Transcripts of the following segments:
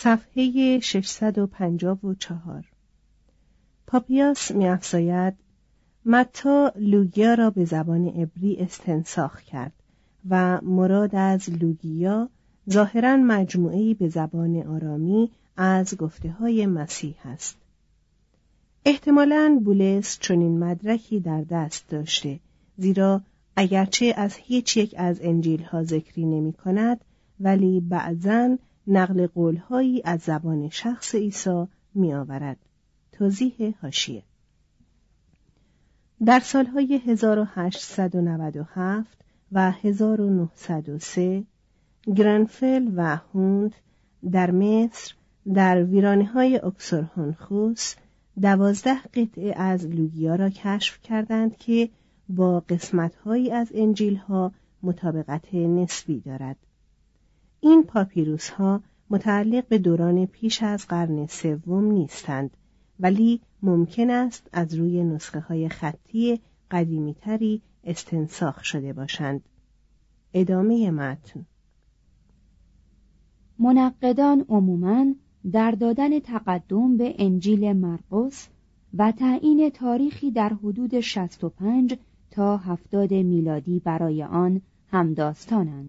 صفحه 654 پاپیاس میافزاید متا لوگیا را به زبان عبری استنساخ کرد و مراد از لوگیا ظاهرا مجموعی به زبان آرامی از گفته های مسیح است. احتمالا بولس چنین مدرکی در دست داشته زیرا اگرچه از هیچ یک از انجیل ها ذکری نمی کند ولی بعضا نقل قولهایی از زبان شخص عیسی می آورد. توضیح هاشیه در سالهای 1897 و 1903 گرنفل و هوند در مصر در ویرانه های اکسرهونخوس دوازده قطعه از لوگیا را کشف کردند که با قسمتهایی از انجیل ها مطابقت نسبی دارد. این پاپیروس ها متعلق به دوران پیش از قرن سوم نیستند ولی ممکن است از روی نسخه های خطی قدیمیتری استنساخ شده باشند. ادامه متن منقدان عموماً در دادن تقدم به انجیل مرقس و تعیین تاریخی در حدود 65 تا 70 میلادی برای آن همداستانند.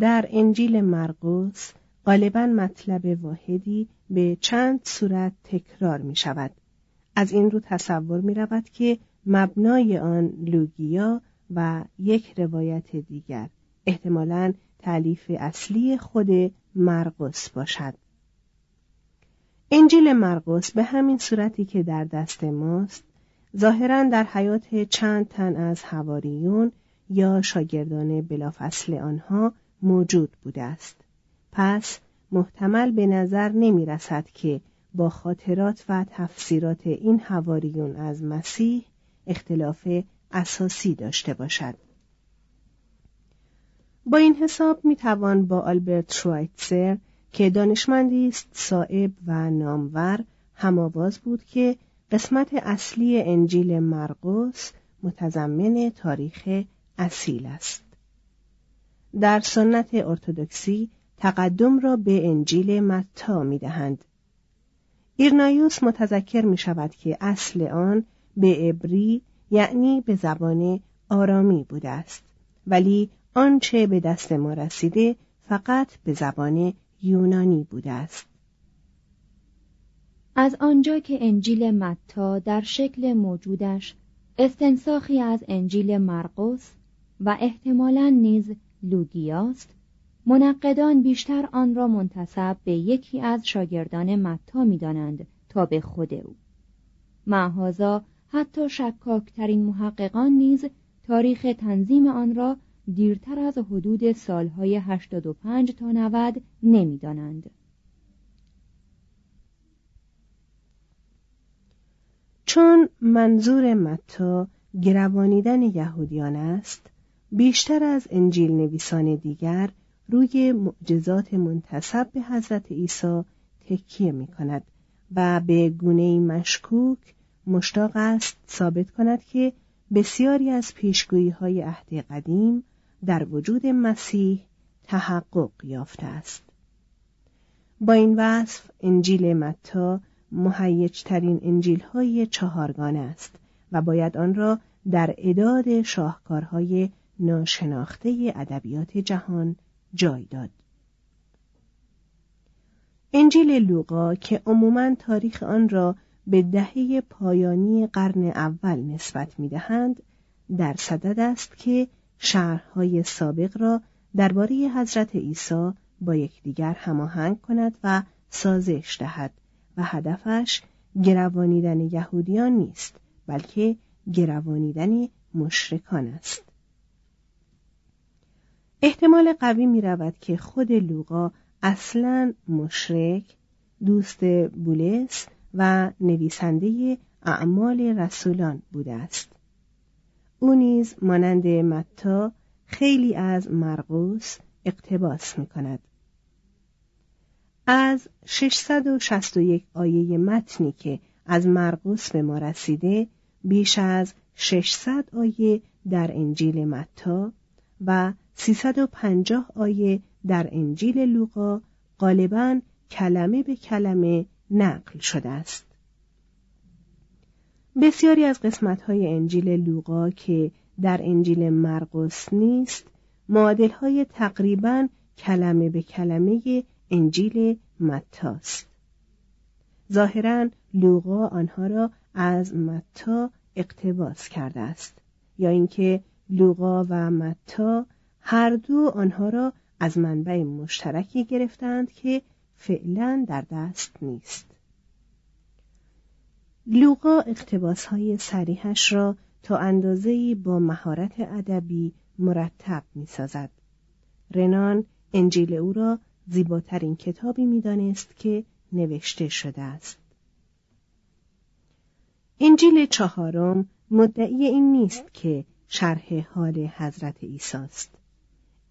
در انجیل مرقس غالبا مطلب واحدی به چند صورت تکرار می شود. از این رو تصور می رود که مبنای آن لوگیا و یک روایت دیگر احتمالاً تعلیف اصلی خود مرقس باشد. انجیل مرقس به همین صورتی که در دست ماست ظاهرا در حیات چند تن از هواریون یا شاگردان بلافصل آنها موجود بوده است. پس محتمل به نظر نمی رسد که با خاطرات و تفسیرات این هواریون از مسیح اختلاف اساسی داشته باشد. با این حساب می توان با آلبرت شوایتزر که دانشمندی است صائب و نامور هماواز بود که قسمت اصلی انجیل مرقس متضمن تاریخ اصیل است. در سنت ارتودکسی تقدم را به انجیل متا می دهند. ایرنایوس متذکر می شود که اصل آن به عبری یعنی به زبان آرامی بوده است ولی آنچه به دست ما رسیده فقط به زبان یونانی بوده است از آنجا که انجیل متا در شکل موجودش استنساخی از انجیل مرقس و احتمالا نیز لوگیاست منقدان بیشتر آن را منتصب به یکی از شاگردان متا می‌دانند تا به خود او معهازا حتی شکاکترین محققان نیز تاریخ تنظیم آن را دیرتر از حدود سالهای 85 تا 90 نمی‌دانند. چون منظور متا گروانیدن یهودیان است بیشتر از انجیل نویسان دیگر روی معجزات منتصب به حضرت عیسی تکیه می کند و به گونه مشکوک مشتاق است ثابت کند که بسیاری از پیشگویی های عهد قدیم در وجود مسیح تحقق یافته است. با این وصف انجیل متا مهیجترین انجیل های چهارگانه است و باید آن را در اداد شاهکارهای ناشناخته ادبیات جهان جای داد. انجیل لوقا که عموما تاریخ آن را به دهه پایانی قرن اول نسبت می‌دهند در صدد است که شهرهای سابق را درباره حضرت عیسی با یکدیگر هماهنگ کند و سازش دهد و هدفش گروانیدن یهودیان نیست بلکه گروانیدن مشرکان است. احتمال قوی می رود که خود لوقا اصلا مشرک دوست بولس و نویسنده اعمال رسولان بوده است او نیز مانند متا خیلی از مرقوس اقتباس می کند. از 661 آیه متنی که از مرقوس به ما رسیده بیش از 600 آیه در انجیل متا و 350 آیه در انجیل لوقا غالبا کلمه به کلمه نقل شده است. بسیاری از های انجیل لوقا که در انجیل مرقس نیست معادل های تقریبا کلمه به کلمه انجیل متاست ظاهرا لوقا آنها را از متا اقتباس کرده است یا اینکه لوقا و متا هر دو آنها را از منبع مشترکی گرفتند که فعلا در دست نیست لوقا اقتباس های سریحش را تا اندازه‌ای با مهارت ادبی مرتب می سازد. رنان انجیل او را زیباترین کتابی می‌دانست که نوشته شده است. انجیل چهارم مدعی این نیست که شرح حال حضرت عیسی است.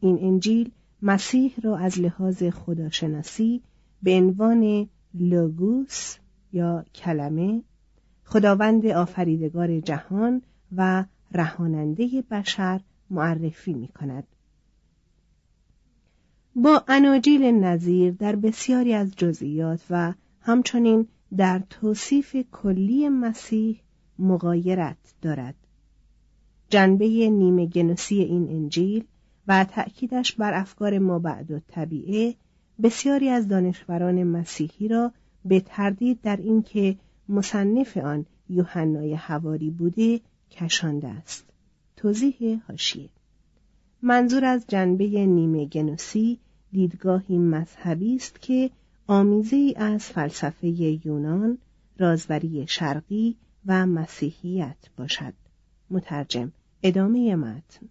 این انجیل مسیح را از لحاظ خداشناسی به عنوان لوگوس یا کلمه خداوند آفریدگار جهان و رهاننده بشر معرفی می کند. با اناجیل نظیر در بسیاری از جزئیات و همچنین در توصیف کلی مسیح مغایرت دارد. جنبه نیمه گنوسی این انجیل و تأکیدش بر افکار ما بعد و طبیعه بسیاری از دانشوران مسیحی را به تردید در اینکه مصنف آن یوحنای حواری بوده کشانده است. توضیح هاشیه منظور از جنبه نیمه گنوسی دیدگاهی مذهبی است که آمیزه از فلسفه یونان رازوری شرقی و مسیحیت باشد. مترجم ادامه متن.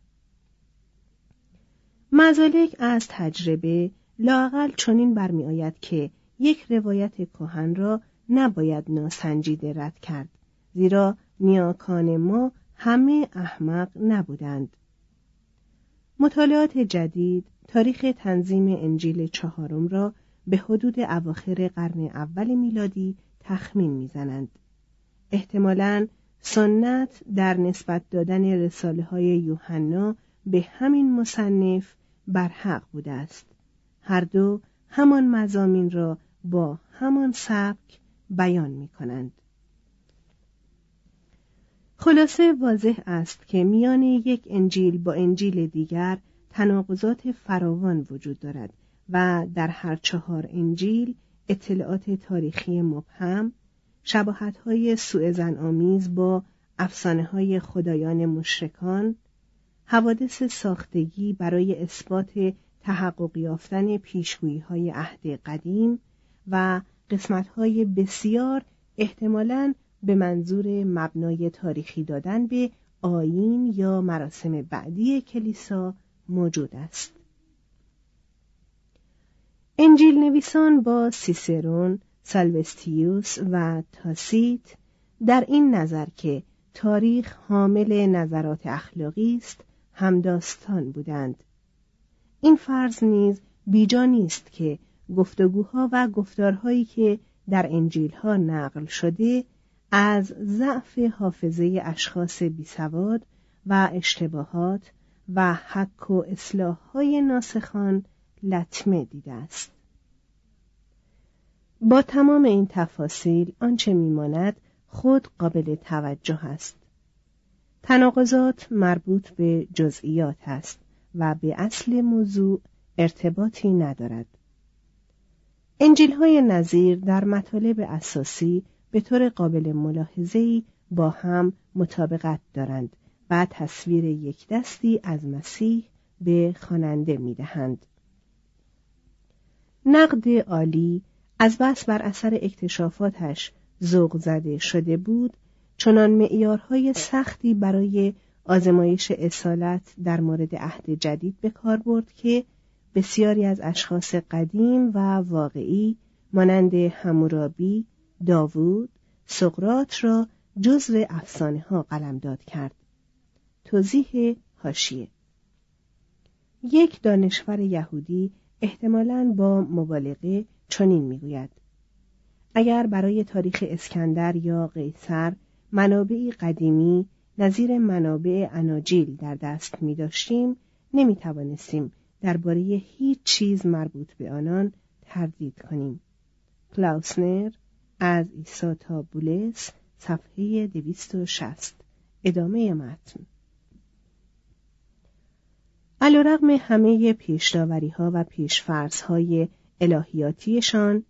مزالک از تجربه لاقل چنین برمیآید که یک روایت کهن را نباید ناسنجیده رد کرد زیرا نیاکان ما همه احمق نبودند. مطالعات جدید تاریخ تنظیم انجیل چهارم را به حدود اواخر قرن اول میلادی تخمین می‌زنند. احتمالا سنت در نسبت دادن رساله های یوحنا به همین مصنف برحق بوده است هر دو همان مزامین را با همان سبک بیان می کنند. خلاصه واضح است که میان یک انجیل با انجیل دیگر تناقضات فراوان وجود دارد و در هر چهار انجیل اطلاعات تاریخی مبهم، شباهت‌های سوء آمیز با افسانه های خدایان مشرکان، حوادث ساختگی برای اثبات تحقق یافتن پیشگویی های عهد قدیم و قسمت های بسیار احتمالاً به منظور مبنای تاریخی دادن به آیین یا مراسم بعدی کلیسا موجود است. انجیل نویسان با سیسرون، سالوستیوس و تاسیت در این نظر که تاریخ حامل نظرات اخلاقی است همداستان بودند. این فرض نیز بیجا نیست که گفتگوها و گفتارهایی که در انجیلها نقل شده از ضعف حافظه اشخاص بیسواد و اشتباهات و حک و اصلاح های ناسخان لطمه دیده است. با تمام این تفاصیل آنچه میماند خود قابل توجه است. تناقضات مربوط به جزئیات است و به اصل موضوع ارتباطی ندارد انجیل های نظیر در مطالب اساسی به طور قابل ملاحظه‌ای با هم مطابقت دارند و تصویر یک دستی از مسیح به خواننده می‌دهند. نقد عالی از بس بر اثر اکتشافاتش ذوق زده شده بود چنان معیارهای سختی برای آزمایش اصالت در مورد عهد جدید به کار برد که بسیاری از اشخاص قدیم و واقعی مانند همورابی، داوود، سقرات را جزو افسانه ها قلمداد کرد. توضیح هاشیه یک دانشور یهودی احتمالاً با مبالغه چنین می‌گوید اگر برای تاریخ اسکندر یا قیصر منابعی قدیمی نظیر منابع اناجیل در دست می داشتیم نمی توانستیم درباره هیچ چیز مربوط به آنان تردید کنیم. کلاوسنر از ایسا تا بولس صفحه 260 ادامه متن علیرغم همه پیشداوری ها و پیشفرض های الهیاتیشان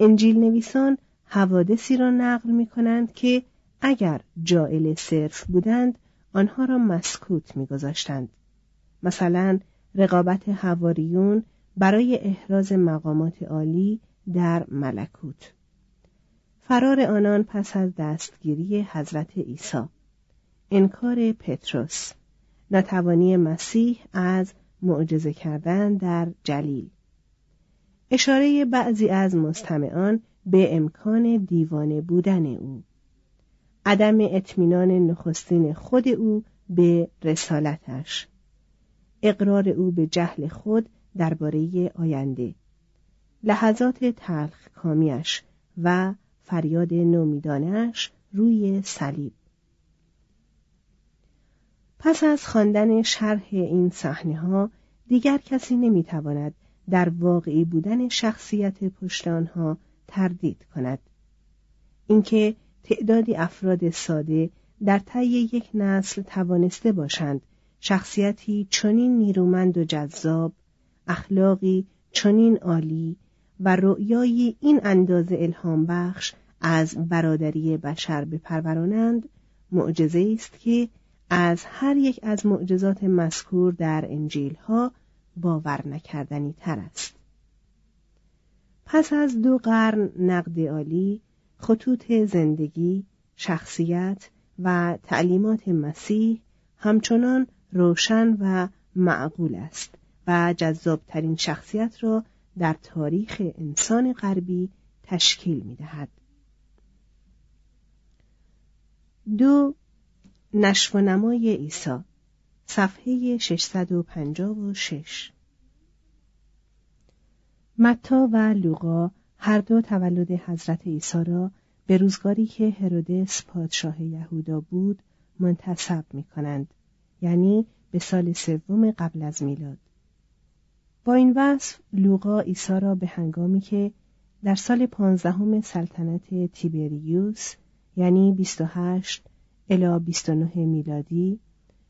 انجیل نویسان حوادثی را نقل می کنند که اگر جائل صرف بودند آنها را مسکوت میگذاشتند. مثلا رقابت هواریون برای احراز مقامات عالی در ملکوت. فرار آنان پس از دستگیری حضرت عیسی. انکار پتروس. نتوانی مسیح از معجزه کردن در جلیل. اشاره بعضی از مستمعان به امکان دیوانه بودن او. عدم اطمینان نخستین خود او به رسالتش. اقرار او به جهل خود درباره آینده. لحظات تلخ کامیش و فریاد نومیدانش روی صلیب. پس از خواندن شرح این صحنه ها دیگر کسی نمی‌تواند در واقعی بودن شخصیت پشت آنها تردید کند. اینکه تعدادی افراد ساده در طی یک نسل توانسته باشند شخصیتی چنین نیرومند و جذاب اخلاقی چنین عالی و رؤیایی این اندازه الهام بخش از برادری بشر بپرورانند معجزه است که از هر یک از معجزات مذکور در انجیل ها باور نکردنی تر است. پس از دو قرن نقد عالی خطوط زندگی، شخصیت و تعلیمات مسیح همچنان روشن و معقول است و جذابترین شخصیت را در تاریخ انسان غربی تشکیل می دهد. دو نشو نمای عیسی صفحه 656 متا و لوقا هر دو تولد حضرت عیسی را به روزگاری که هرودس پادشاه یهودا بود منتصب می کنند یعنی به سال سوم قبل از میلاد با این وصف لوقا عیسی را به هنگامی که در سال پانزدهم سلطنت تیبریوس یعنی 28 الی 29 میلادی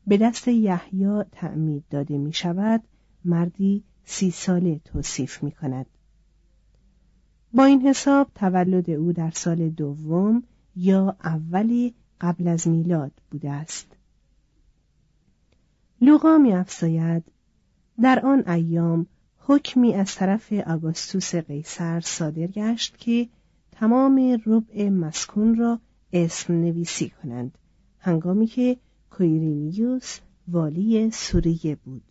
به دست یحیی تعمید داده می شود مردی سی ساله توصیف می کند. با این حساب تولد او در سال دوم یا اولی قبل از میلاد بوده است. لوقا می افزاید در آن ایام حکمی از طرف آگوستوس قیصر صادر گشت که تمام ربع مسکون را اسم نویسی کنند هنگامی که کویرینیوس والی سوریه بود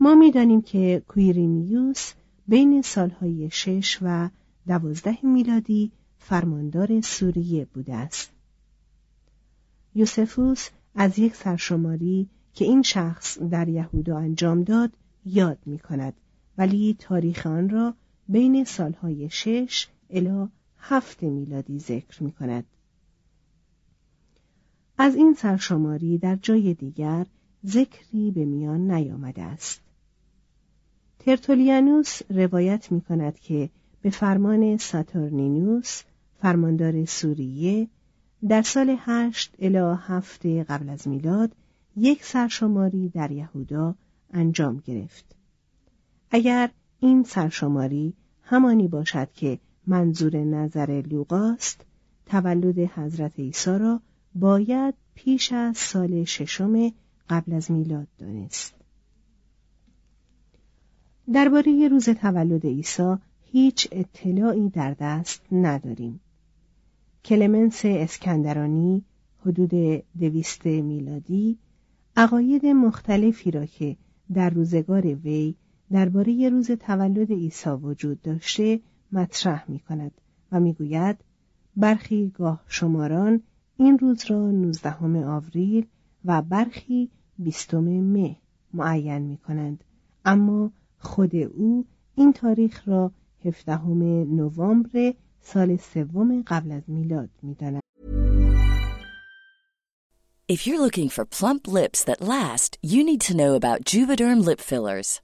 ما می‌دانیم که کویرینیوس بین سالهای شش و دوازده میلادی فرماندار سوریه بوده است یوسفوس از یک سرشماری که این شخص در یهودا انجام داد یاد می کند ولی تاریخ آن را بین سالهای شش الی هفت میلادی ذکر می کند. از این سرشماری در جای دیگر ذکری به میان نیامده است. ترتولیانوس روایت می کند که به فرمان ساتورنینوس فرماندار سوریه در سال هشت الی هفت قبل از میلاد یک سرشماری در یهودا انجام گرفت. اگر این سرشماری همانی باشد که منظور نظر لوقاست تولد حضرت عیسی را باید پیش از سال ششم قبل از میلاد دانست. درباره روز تولد عیسی هیچ اطلاعی در دست نداریم. کلمنس اسکندرانی حدود دویست میلادی عقاید مختلفی را که در روزگار وی درباره روز تولد عیسی وجود داشته مطرح می کند و می‌گوید برخی گاه شماران این روز را نوزدهم آوریل و برخی بیستم مه معین می کنند اما خود او این تاریخ را هفدهم نوامبر سال سوم قبل از میلاد می‌داند If you're looking for plump lips that last, you need to know about Juvederm lip fillers.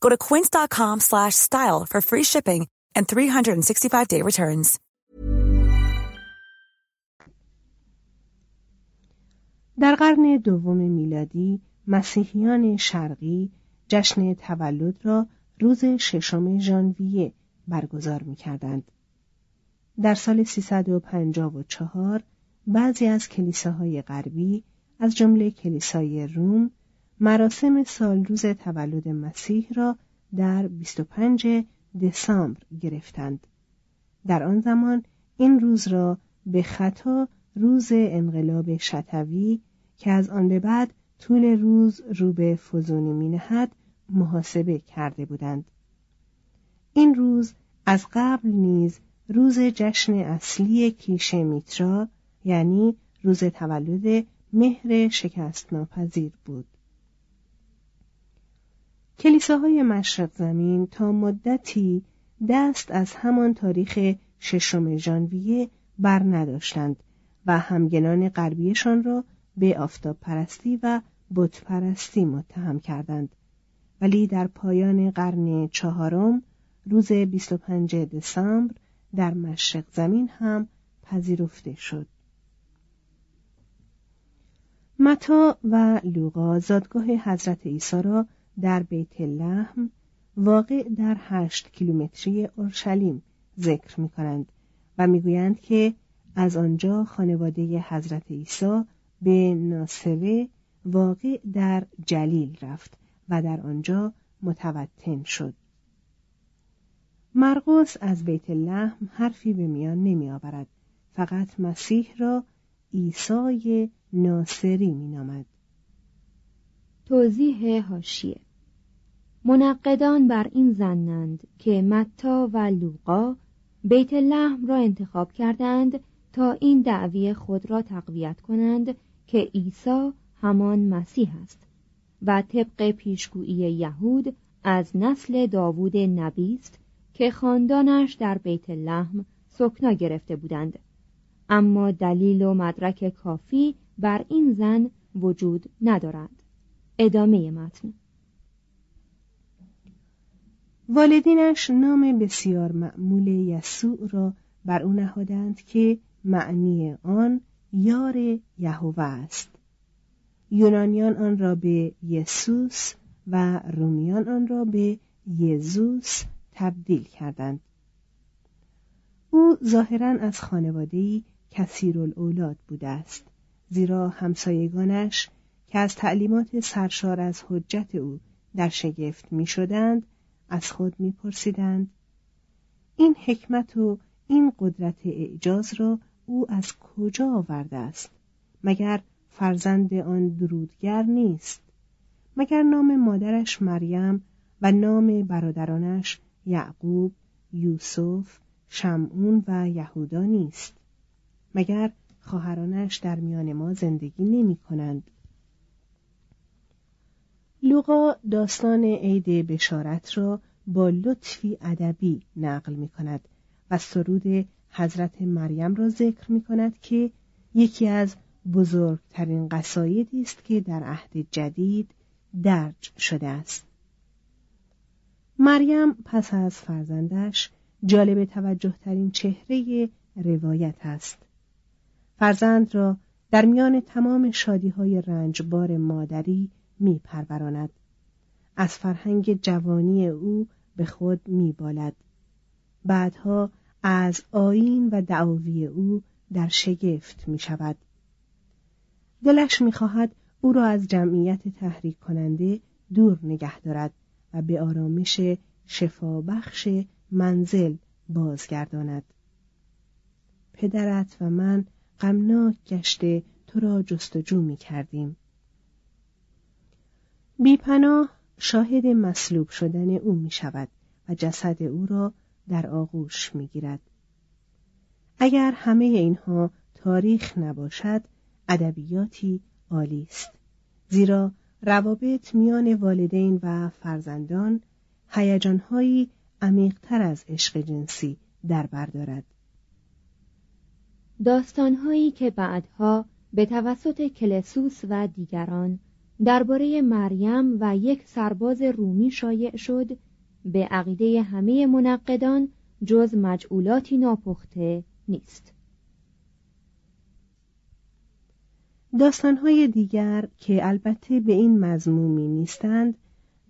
Go to quince.com slash style for free shipping and 365-day returns. در قرن دوم میلادی مسیحیان شرقی جشن تولد را روز ششم ژانویه برگزار می کردند. در سال 354 بعضی از کلیساهای غربی از جمله کلیسای روم مراسم سالروز تولد مسیح را در 25 دسامبر گرفتند. در آن زمان این روز را به خطا روز انقلاب شتوی که از آن به بعد طول روز رو به فزونی می نهد محاسبه کرده بودند. این روز از قبل نیز روز جشن اصلی کیش میترا یعنی روز تولد مهر شکست ناپذیر بود. کلیساهای مشرق زمین تا مدتی دست از همان تاریخ ششم ژانویه بر نداشتند و همگنان غربیشان را به آفتاب پرستی و بت پرستی متهم کردند. ولی در پایان قرن چهارم روز 25 دسامبر در مشرق زمین هم پذیرفته شد. متا و لوقا زادگاه حضرت عیسی را در بیت لحم واقع در هشت کیلومتری اورشلیم ذکر می کنند و می‌گویند که از آنجا خانواده حضرت عیسی به ناصره واقع در جلیل رفت و در آنجا متوطن شد مرقس از بیت لحم حرفی به میان نمی آورد فقط مسیح را عیسی ناصری می نامد. توضیح هاشیه منقدان بر این زنند که متا و لوقا بیت لحم را انتخاب کردند تا این دعوی خود را تقویت کنند که عیسی همان مسیح است و طبق پیشگویی یهود از نسل داوود نبی است که خاندانش در بیت لحم سکنا گرفته بودند. اما دلیل و مدرک کافی بر این زن وجود ندارد ادامه متن. والدینش نام بسیار معمول یسوع را بر او نهادند که معنی آن یار یهوه است. یونانیان آن را به یسوس و رومیان آن را به یزوس تبدیل کردند. او ظاهرا از خانواده‌ای کثیر الاولاد بوده است زیرا همسایگانش که از تعلیمات سرشار از حجت او در شگفت می شدند از خود می پرسیدند این حکمت و این قدرت اعجاز را او از کجا آورده است؟ مگر فرزند آن درودگر نیست؟ مگر نام مادرش مریم و نام برادرانش یعقوب یوسف شمعون و یهودا نیست؟ مگر خواهرانش در میان ما زندگی نمی کنند لوقا داستان عید بشارت را با لطفی ادبی نقل می کند و سرود حضرت مریم را ذکر می کند که یکی از بزرگترین قصایدی است که در عهد جدید درج شده است. مریم پس از فرزندش جالب توجه ترین چهره روایت است. فرزند را در میان تمام شادی های رنجبار مادری می پروراند. از فرهنگ جوانی او به خود می بالد. بعدها از آین و دعاوی او در شگفت می شود. دلش می خواهد او را از جمعیت تحریک کننده دور نگه دارد و به آرامش شفابخش منزل بازگرداند. پدرت و من غمناک گشته تو را جستجو می کردیم. بیپناه شاهد مصلوب شدن او می شود و جسد او را در آغوش می گیرد. اگر همه اینها تاریخ نباشد ادبیاتی عالی است زیرا روابط میان والدین و فرزندان هیجانهایی عمیقتر از عشق جنسی در بردارد داستانهایی که بعدها به توسط کلسوس و دیگران درباره مریم و یک سرباز رومی شایع شد به عقیده همه منقدان جز مجعولاتی ناپخته نیست. داستانهای دیگر که البته به این مضمومی نیستند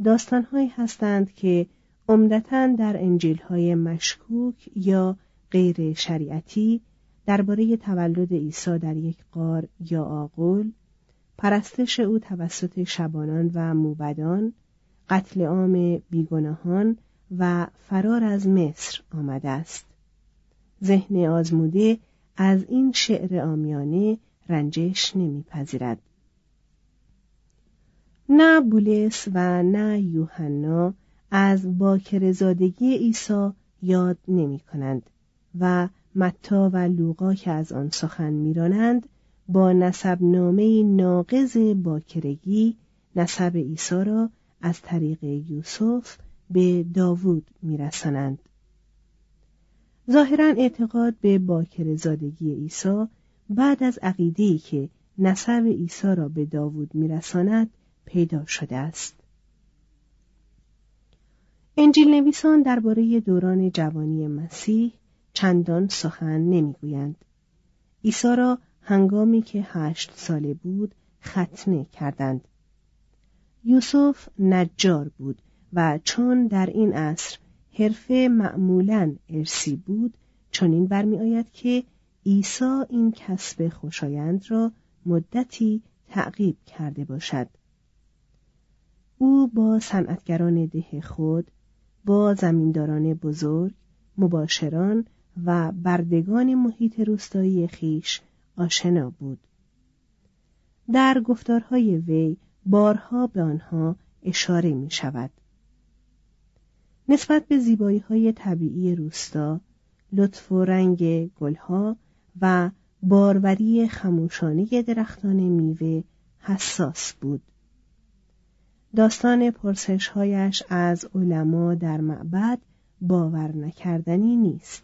داستانهایی هستند که عمدتا در انجیلهای مشکوک یا غیر شریعتی درباره تولد عیسی در یک قار یا آقل پرستش او توسط شبانان و موبدان قتل عام بیگناهان و فرار از مصر آمده است. ذهن آزموده از این شعر آمیانه رنجش نمیپذیرد. نه بولس و نه یوحنا از باکرزادگی عیسی یاد نمی کنند و متا و لوقا که از آن سخن میرانند با نسب نامه ناقض باکرگی نسب عیسی را از طریق یوسف به داوود میرسانند. ظاهرا اعتقاد به باکر زادگی عیسی بعد از عقیده‌ای که نسب عیسی را به داوود میرساند پیدا شده است. انجیل نویسان درباره دوران جوانی مسیح چندان سخن نمی‌گویند. عیسی را هنگامی که هشت ساله بود ختنه کردند. یوسف نجار بود و چون در این عصر حرفه معمولا ارسی بود چنین برمیآید که عیسی این کسب خوشایند را مدتی تعقیب کرده باشد. او با صنعتگران ده خود با زمینداران بزرگ مباشران و بردگان محیط روستایی خیش آشنا بود در گفتارهای وی بارها به آنها اشاره می شود. نسبت به زیبایی های طبیعی روستا، لطف و رنگ گلها و باروری خموشانه درختان میوه حساس بود. داستان پرسشهایش از علما در معبد باور نکردنی نیست.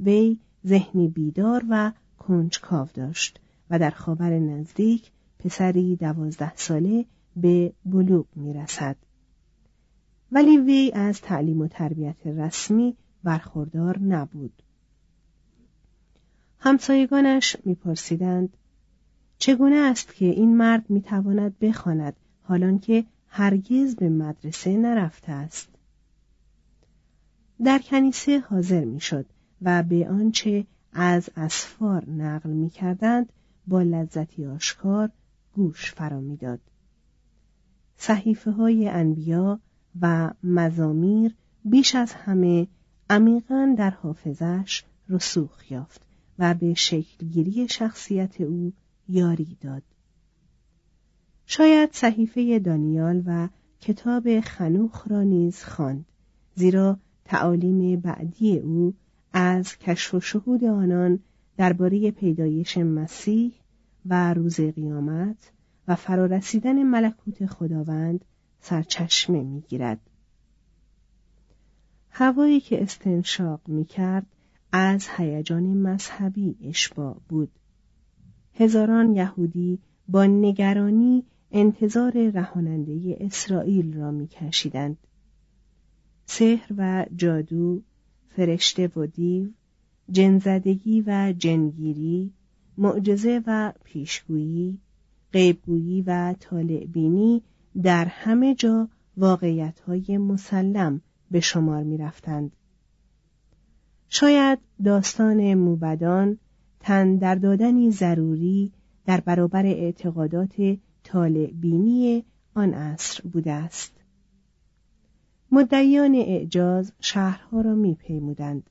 وی ذهنی بیدار و کنجکاو داشت و در خاور نزدیک پسری دوازده ساله به بلوغ می رسد. ولی وی از تعلیم و تربیت رسمی برخوردار نبود. همسایگانش میپرسیدند چگونه است که این مرد می‌تواند بخواند حالان که هرگز به مدرسه نرفته است در کنیسه حاضر می‌شد و به آنچه از اسفار نقل می‌کردند با لذتی آشکار گوش فرا می‌داد. صحیفه های انبیا و مزامیر بیش از همه عمیقا در حافظش رسوخ یافت و به شکلگیری شخصیت او یاری داد. شاید صحیفه دانیال و کتاب خنوخ را نیز خواند زیرا تعالیم بعدی او از کشف و شهود آنان درباره پیدایش مسیح و روز قیامت و فرارسیدن ملکوت خداوند سرچشمه می‌گیرد. هوایی که استنشاق می‌کرد از هیجان مذهبی اشباع بود. هزاران یهودی با نگرانی انتظار رهاننده اسرائیل را میکشیدند. سحر و جادو فرشته و دیو جنزدگی و جنگیری معجزه و پیشگویی غیبگویی و طالعبینی در همه جا واقعیتهای مسلم به شمار می رفتند. شاید داستان موبدان تن در دادنی ضروری در برابر اعتقادات طالعبینی آن عصر بوده است. مدعیان اعجاز شهرها را میپیمودند.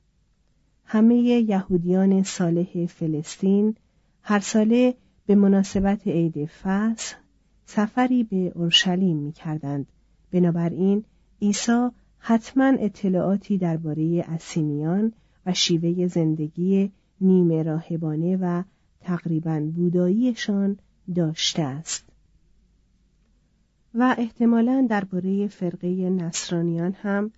همه یهودیان صالح فلسطین هر ساله به مناسبت عید فصل سفری به اورشلیم می کردند. بنابراین عیسی حتما اطلاعاتی درباره اسینیان و شیوه زندگی نیمه راهبانه و تقریبا بوداییشان داشته است. و احتمالا درباره فرقه نصرانیان هم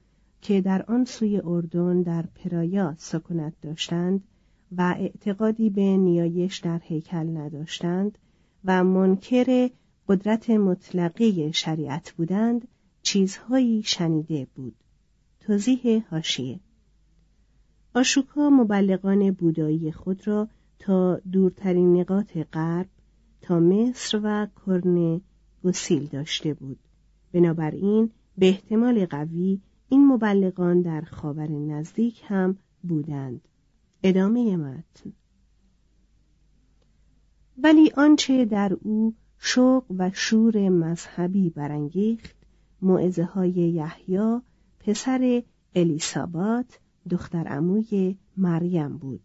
که در آن سوی اردن در پرایا سکونت داشتند و اعتقادی به نیایش در هیکل نداشتند و منکر قدرت مطلقه شریعت بودند چیزهایی شنیده بود. توضیح هاشیه آشوکا مبلغان بودایی خود را تا دورترین نقاط غرب تا مصر و کرن گسیل داشته بود. بنابراین به احتمال قوی این مبلغان در خاور نزدیک هم بودند. ادامه متن. ولی آنچه در او شوق و شور مذهبی برانگیخت معزه های یحیی پسر الیسابات دختر عموی مریم بود.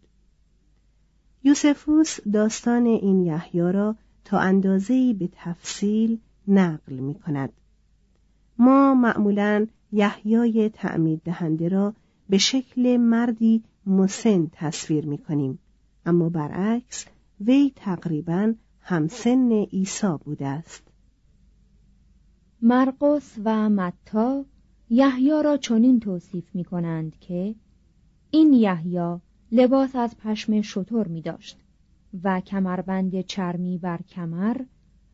یوسفوس داستان این یحیی را تا اندازه‌ای به تفصیل نقل می کند. ما معمولا یحیای تعمید دهنده را به شکل مردی مسن تصویر می کنیم. اما برعکس وی تقریبا همسن عیسی بوده است. مرقس و متا یحیی را چنین توصیف می کنند که این یحیی لباس از پشم شتر می داشت و کمربند چرمی بر کمر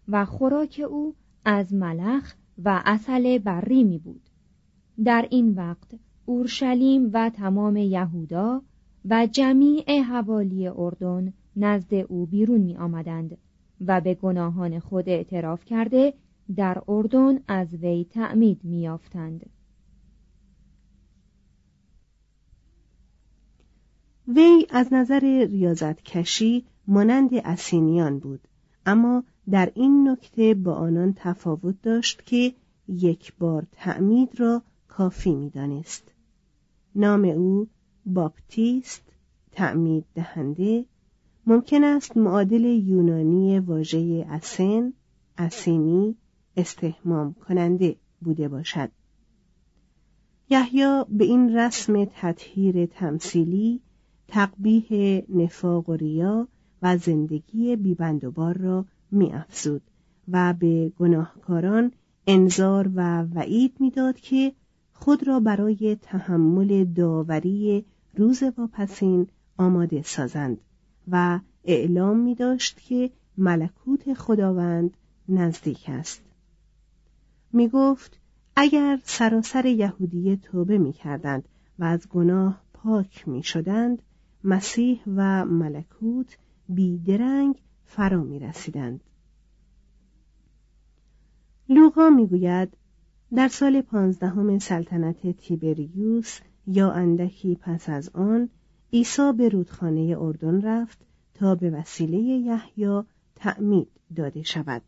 و خوراک او از ملخ و اصل بری می بود در این وقت اورشلیم و تمام یهودا و جمیع حوالی اردن نزد او بیرون می آمدند و به گناهان خود اعتراف کرده در اردن از وی تعمید می یافتند. وی از نظر ریاضت کشی مانند اسینیان بود اما در این نکته با آنان تفاوت داشت که یک بار تعمید را کافی می‌دانست. نام او باپتیست تعمید دهنده. ممکن است معادل یونانی واژه اسن اسینی استهمام کننده بوده باشد. یحیی به این رسم تطهیر تمثیلی تقبیه نفاق و ریا و زندگی بیبندوبار را می افزود و به گناهکاران انذار و وعید می‌داد که خود را برای تحمل داوری روز واپسین آماده سازند و اعلام می داشت که ملکوت خداوند نزدیک است. می گفت اگر سراسر یهودیه توبه می کردند و از گناه پاک می شدند مسیح و ملکوت بیدرنگ فرا می رسیدند. لوقا می‌گوید در سال پانزدهم سلطنت تیبریوس یا اندکی پس از آن عیسی به رودخانه اردن رفت تا به وسیله یحیی تعمید داده شود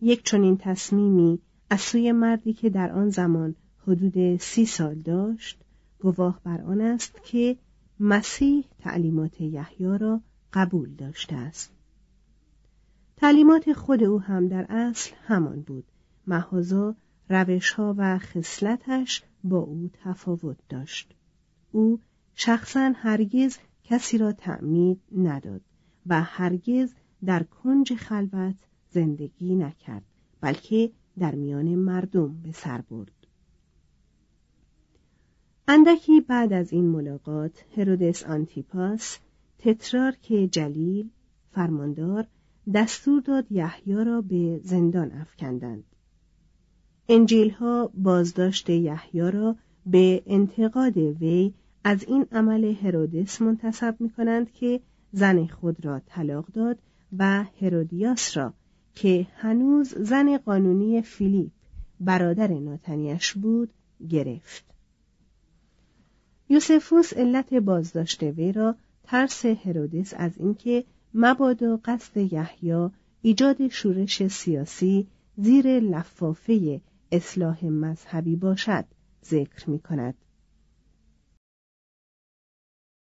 یک چنین تصمیمی از سوی مردی که در آن زمان حدود سی سال داشت گواه بر آن است که مسیح تعلیمات یحیی را قبول داشته است. تعلیمات خود او هم در اصل همان بود. محضا روشها و خصلتش با او تفاوت داشت. او شخصا هرگز کسی را تعمید نداد و هرگز در کنج خلوت زندگی نکرد بلکه در میان مردم به سر برد. اندکی بعد از این ملاقات هرودس آنتیپاس تترارک جلیل فرماندار دستور داد یحیی را به زندان افکندند. انجیل ها بازداشت یحیی را به انتقاد وی از این عمل هرودس منتصب می کنند که زن خود را طلاق داد و هرودیاس را که هنوز زن قانونی فیلیپ برادر ناتنیش بود گرفت. یوسفوس علت بازداشت وی را ترس هرودس از اینکه مبادا قصد یحیی ایجاد شورش سیاسی زیر لفافه اصلاح مذهبی باشد ذکر می کند.